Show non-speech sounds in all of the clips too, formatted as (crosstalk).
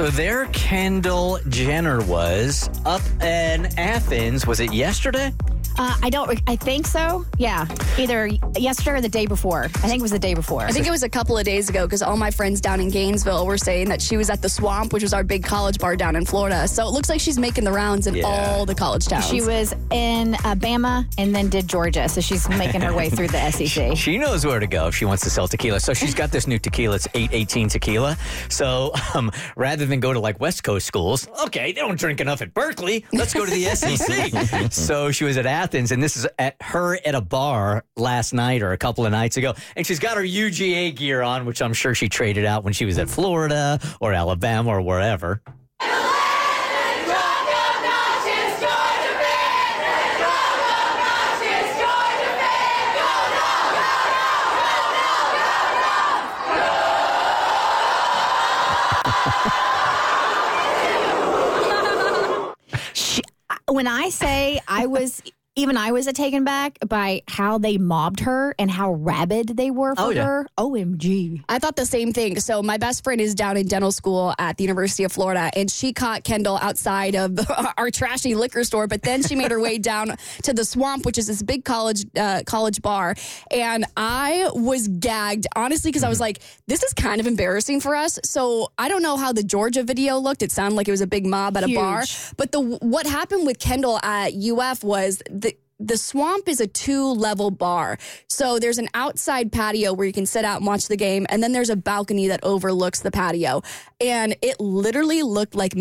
So there Kendall Jenner was up in Athens. Was it yesterday? Uh, I don't. I think so. Yeah, either yesterday or the day before. I think it was the day before. I think it was a couple of days ago because all my friends down in Gainesville were saying that she was at the Swamp, which was our big college bar down in Florida. So it looks like she's making the rounds in Yeah. all the college towns. She was in Alabama and then did Georgia, so she's making her way (laughs) through the SEC. She knows where to go if she wants to sell tequila. So she's got this new tequila. It's 818 tequila. So um, rather than go to like West Coast schools, okay, they don't drink enough at Berkeley. Let's go to the SEC. (laughs) so she was at Athens, and this is at her at a bar last night or a couple of nights ago. And she's got her UGA gear on, which I'm sure she traded out when she was at Florida or Alabama or wherever. When I say I was, even I was taken back by how they mobbed her and how rabid they were for Oh, yeah. her. OMG. I thought the same thing. So my best friend is down in dental school at the University of Florida, and she caught Kendall outside of (laughs) our trashy liquor store. But then she made her way down to the Swamp, which is this big college uh, college bar, and I was gagged honestly because I was like, "This is kind of embarrassing for us." So I don't know how the Georgia video looked. It sounded like it was a big mob at a bar, but the what happened with Kendall at UF was the the swamp is a two level bar. So there's an outside patio where you can sit out and watch the game. And then there's a balcony that overlooks the patio. And it literally looked like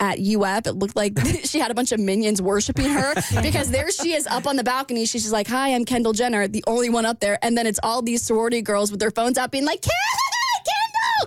at UF, it looked like (laughs) she had a bunch of minions worshiping her (laughs) because there she is up on the balcony. She's just like, Hi, I'm Kendall Jenner, the only one up there. And then it's all these sorority girls with their phones out being like, Kendall!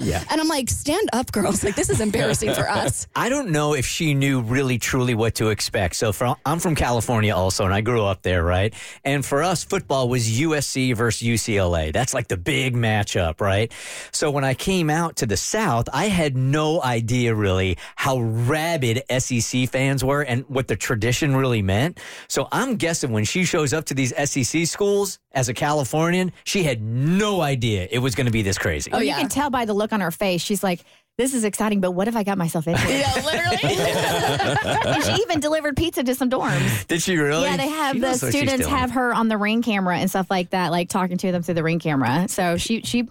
(laughs) Yeah. And I'm like, stand up, girls. Like, this is embarrassing for (laughs) us. I don't know if she knew really truly what to expect. So from, I'm from California also, and I grew up there, right? And for us, football was USC versus UCLA. That's like the big matchup, right? So when I came out to the South, I had no idea really how rabid SEC fans were and what the tradition really meant. So I'm guessing when she shows up to these SEC schools as a Californian, she had no idea it was going to be this crazy. Oh, yeah. you can tell by the look on her face. She's like, this is exciting, but what if I got myself into it? Yeah, literally. and (laughs) she even delivered pizza to some dorms. Did she really? Yeah, they have She the knows what she's students doing. have her on the ring camera and stuff like that, like talking to them through the ring camera. So she she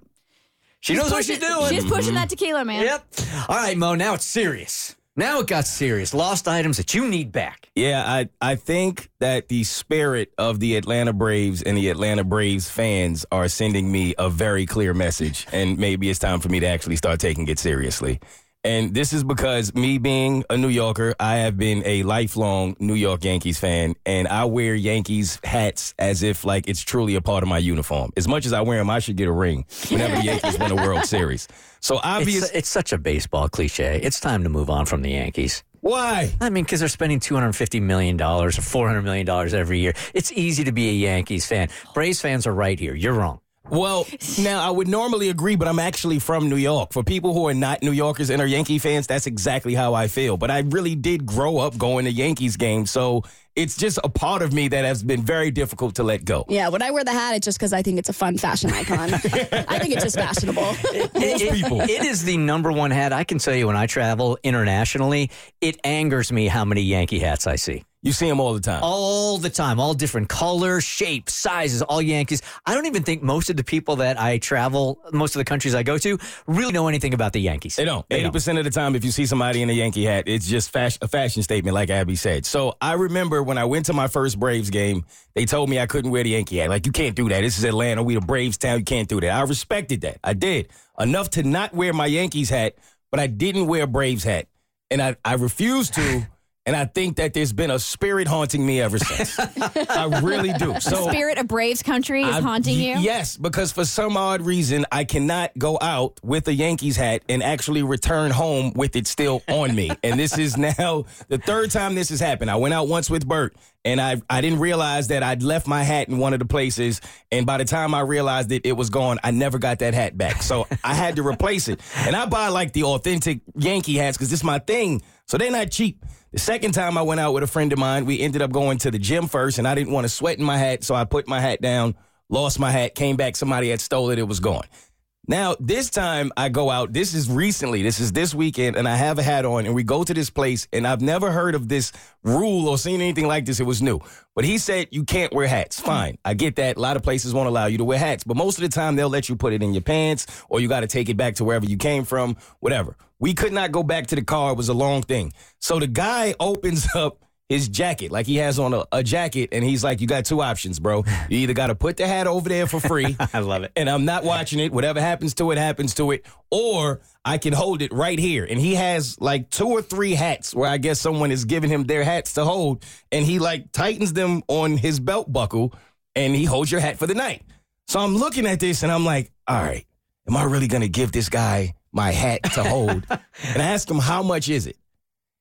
She knows what she's doing. She's pushing that tequila, man. Yep. All right, Moe. Now it's serious. Now it got serious. Lost items that you need back. Yeah, I I think that the spirit of the Atlanta Braves and the Atlanta Braves fans are sending me a very clear message, and maybe it's time for me to actually start taking it seriously. And this is because me being a New Yorker, I have been a lifelong New York Yankees fan, and I wear Yankees hats as if like it's truly a part of my uniform. As much as I wear them, I should get a ring whenever the Yankees win a World Series. So It's, obviously, it's such a baseball cliche. It's time to move on from the Yankees. why? I mean, because they're spending $250 million or $400 million every year. It's easy to be a Yankees fan. Braves fans are right here. You're wrong. Well, now I would normally agree, but I'm actually from New York. For people who are not New Yorkers and are Yankee fans, that's exactly how I feel. But I really did grow up going to Yankees games, so it's just a part of me that has been very difficult to let go. Yeah, when I wear the hat, it's just because I think it's a fun fashion icon. (laughs) I think it's just fashionable. It- it- it is the number one hat. I can tell you when I travel internationally, it angers me how many Yankee hats I see. You see them all the time. all the time, all different colors, shapes, sizes, all Yankees. I don't even think most of the people that I travel, most of the countries I go to, really know anything about the Yankees. They don't. Eighty percent of the time, if you see somebody in a Yankee hat, it's just fashion, a fashion statement, like Abby said. So I remember when I went to my first Braves game, they told me I couldn't wear the Yankee hat. Like you can't do that. This is Atlanta. We the Braves town. You can't do that. I respected that. I did enough to not wear my Yankees hat, but I didn't wear a Braves hat, and I I refused to And I think that there's been a spirit haunting me ever since. I really do. So Spirit of Braves country is I- haunting you. Yes, because for some odd reason, I cannot go out with a Yankees hat and actually return home with it still on me. and this is (laughs) now the third time this has happened. I went out once with Bert. And I I didn't realize that I'd left my hat in one of the places. And by the time I realized it, it was gone. I never got that hat back. So I had to replace it. And I buy like the authentic Yankee hats because this is my thing. So they're not cheap. The second time I went out with a friend of mine, we ended up going to the gym first, and I didn't want to sweat in my hat, so I put my hat down, lost my hat, came back, somebody had stole it, it was gone. Now, this time I go out, this is recently, this is this weekend, and I have a hat on, and we go to this place, and I've never heard of this rule or seen anything like this. It was new. But he said you can't wear hats. Hmm. Fine. I get that. A lot of places won't allow you to wear hats, but most of the time they'll let you put it in your pants, or you got to take it back to wherever you came from, whatever. We could not go back to the car. It was a long thing. So the guy (laughs) opens up his jacket, like he has on a, a jacket, and he's like, You got two options, bro. You either got to put the hat over there for free. (laughs) I love it. And I'm not watching it. Whatever happens to it, happens to it. Or I can hold it right here. And he has like two or three hats where I guess someone is giving him their hats to hold. And he like tightens them on his belt buckle and he holds your hat for the night. So I'm looking at this and I'm like, All right, am I really going to give this guy my hat to hold? (laughs) and I ask him, How much is it?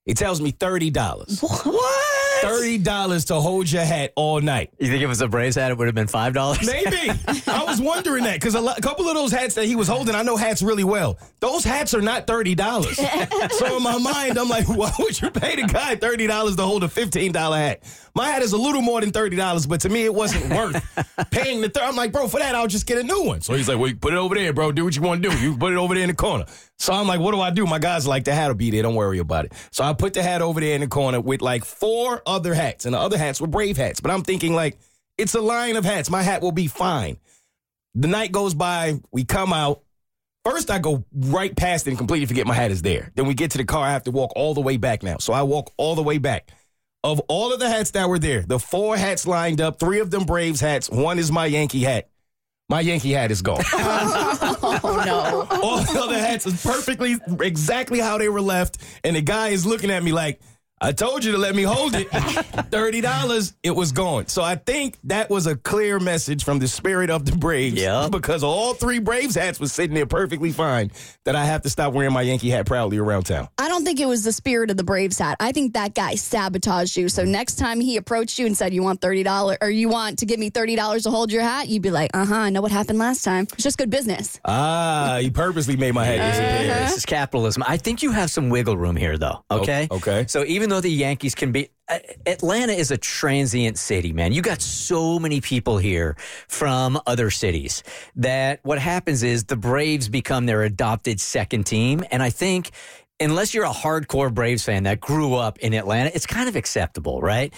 He tells me $30. What? $30 to hold your hat all night. You think if it was a Braves hat, it would have been five dollars? Maybe. (laughs) I was wondering that because a, lo- a couple of those hats that he was holding, I know hats really well. Those hats are not $30. (laughs) so in my mind, I'm like, (laughs) why would you pay the guy $30 to hold a $15 hat? My hat is a little more than $30, but to me, it wasn't worth paying the third. I'm like, bro, for that, I'll just get a new one. So he's like, well, you put it over there, bro. Do what you want to do. You put it over there in the corner. So I'm like, what do I do? My guy's like, the hat will be there. Don't worry about it. So I put the hat over there in the corner with like four other hats, and the other hats were Brave hats. But I'm thinking, like, it's a line of hats. My hat will be fine. The night goes by. We come out. First, I go right past it and completely forget my hat is there. Then we get to the car. I have to walk all the way back now. So I walk all the way back. Of all of the hats that were there, the four hats lined up, three of them Braves hats, one is my Yankee hat. My Yankee hat is gone. (laughs) Oh no. all the other hats is perfectly exactly how they were left. And the guy is looking at me like, I told you to let me hold it. (laughs) $30, it was gone. So I think that was a clear message from the spirit of the Braves. Yeah. Because all three Braves hats was sitting there perfectly fine that I have to stop wearing my Yankee hat proudly around town. I don't think it was the spirit of the Braves hat. I think that guy sabotaged you. So next time he approached you and said, You want $30 or you want to give me $30 to hold your hat, you'd be like, Uh huh, I know what happened last time. It's just good business. Ah, he purposely made my hat disappear. This is capitalism. I think you have some wiggle room here, though. Okay. Okay. So even though the Yankees can be, uh, Atlanta is a transient city, man. You got so many people here from other cities that what happens is the Braves become their adopted second team, and I think. Unless you're a hardcore Braves fan that grew up in Atlanta, it's kind of acceptable, right?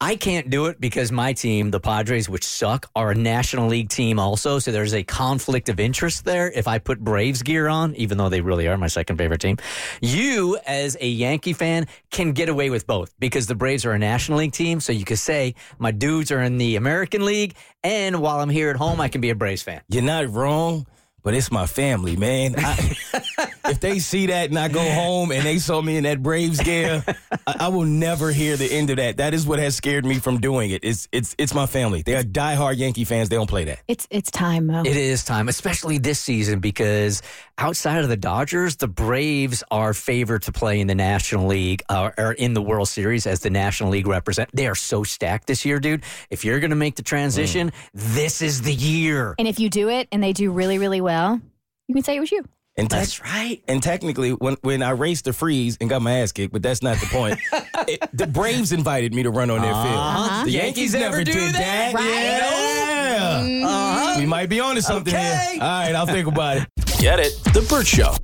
I can't do it because my team, the Padres, which suck, are a National League team also. So there's a conflict of interest there if I put Braves gear on, even though they really are my second favorite team. You, as a Yankee fan, can get away with both because the Braves are a National League team. So you could say my dudes are in the American League. And while I'm here at home, I can be a Braves fan. You're not wrong, but it's my family, man. I, (laughs) if they see that and I go home and they saw me in that Braves gear, I, I will never hear the end of that. That is what has scared me from doing it. It's it's it's my family. They are diehard Yankee fans. They don't play that. It's it's time, Moe. It is time, especially this season, because outside of the Dodgers, the Braves are favored to play in the National League uh, or in the World Series as the National League represent. They are so stacked this year, dude. If you're going to make the transition, this is the year. and if you do it and they do really, really well, you can say it was you. And tec- That's right. And technically, when when I raced the freeze and got my ass kicked, but that's not the point. (laughs) it, the Braves invited me to run on their Uh-huh. field. The Yankees, Yankees never never do did that, that. right? Yeah. Uh-huh. We might be onto something Okay. here. All right, I'll think about it. Get it? The Bert Show.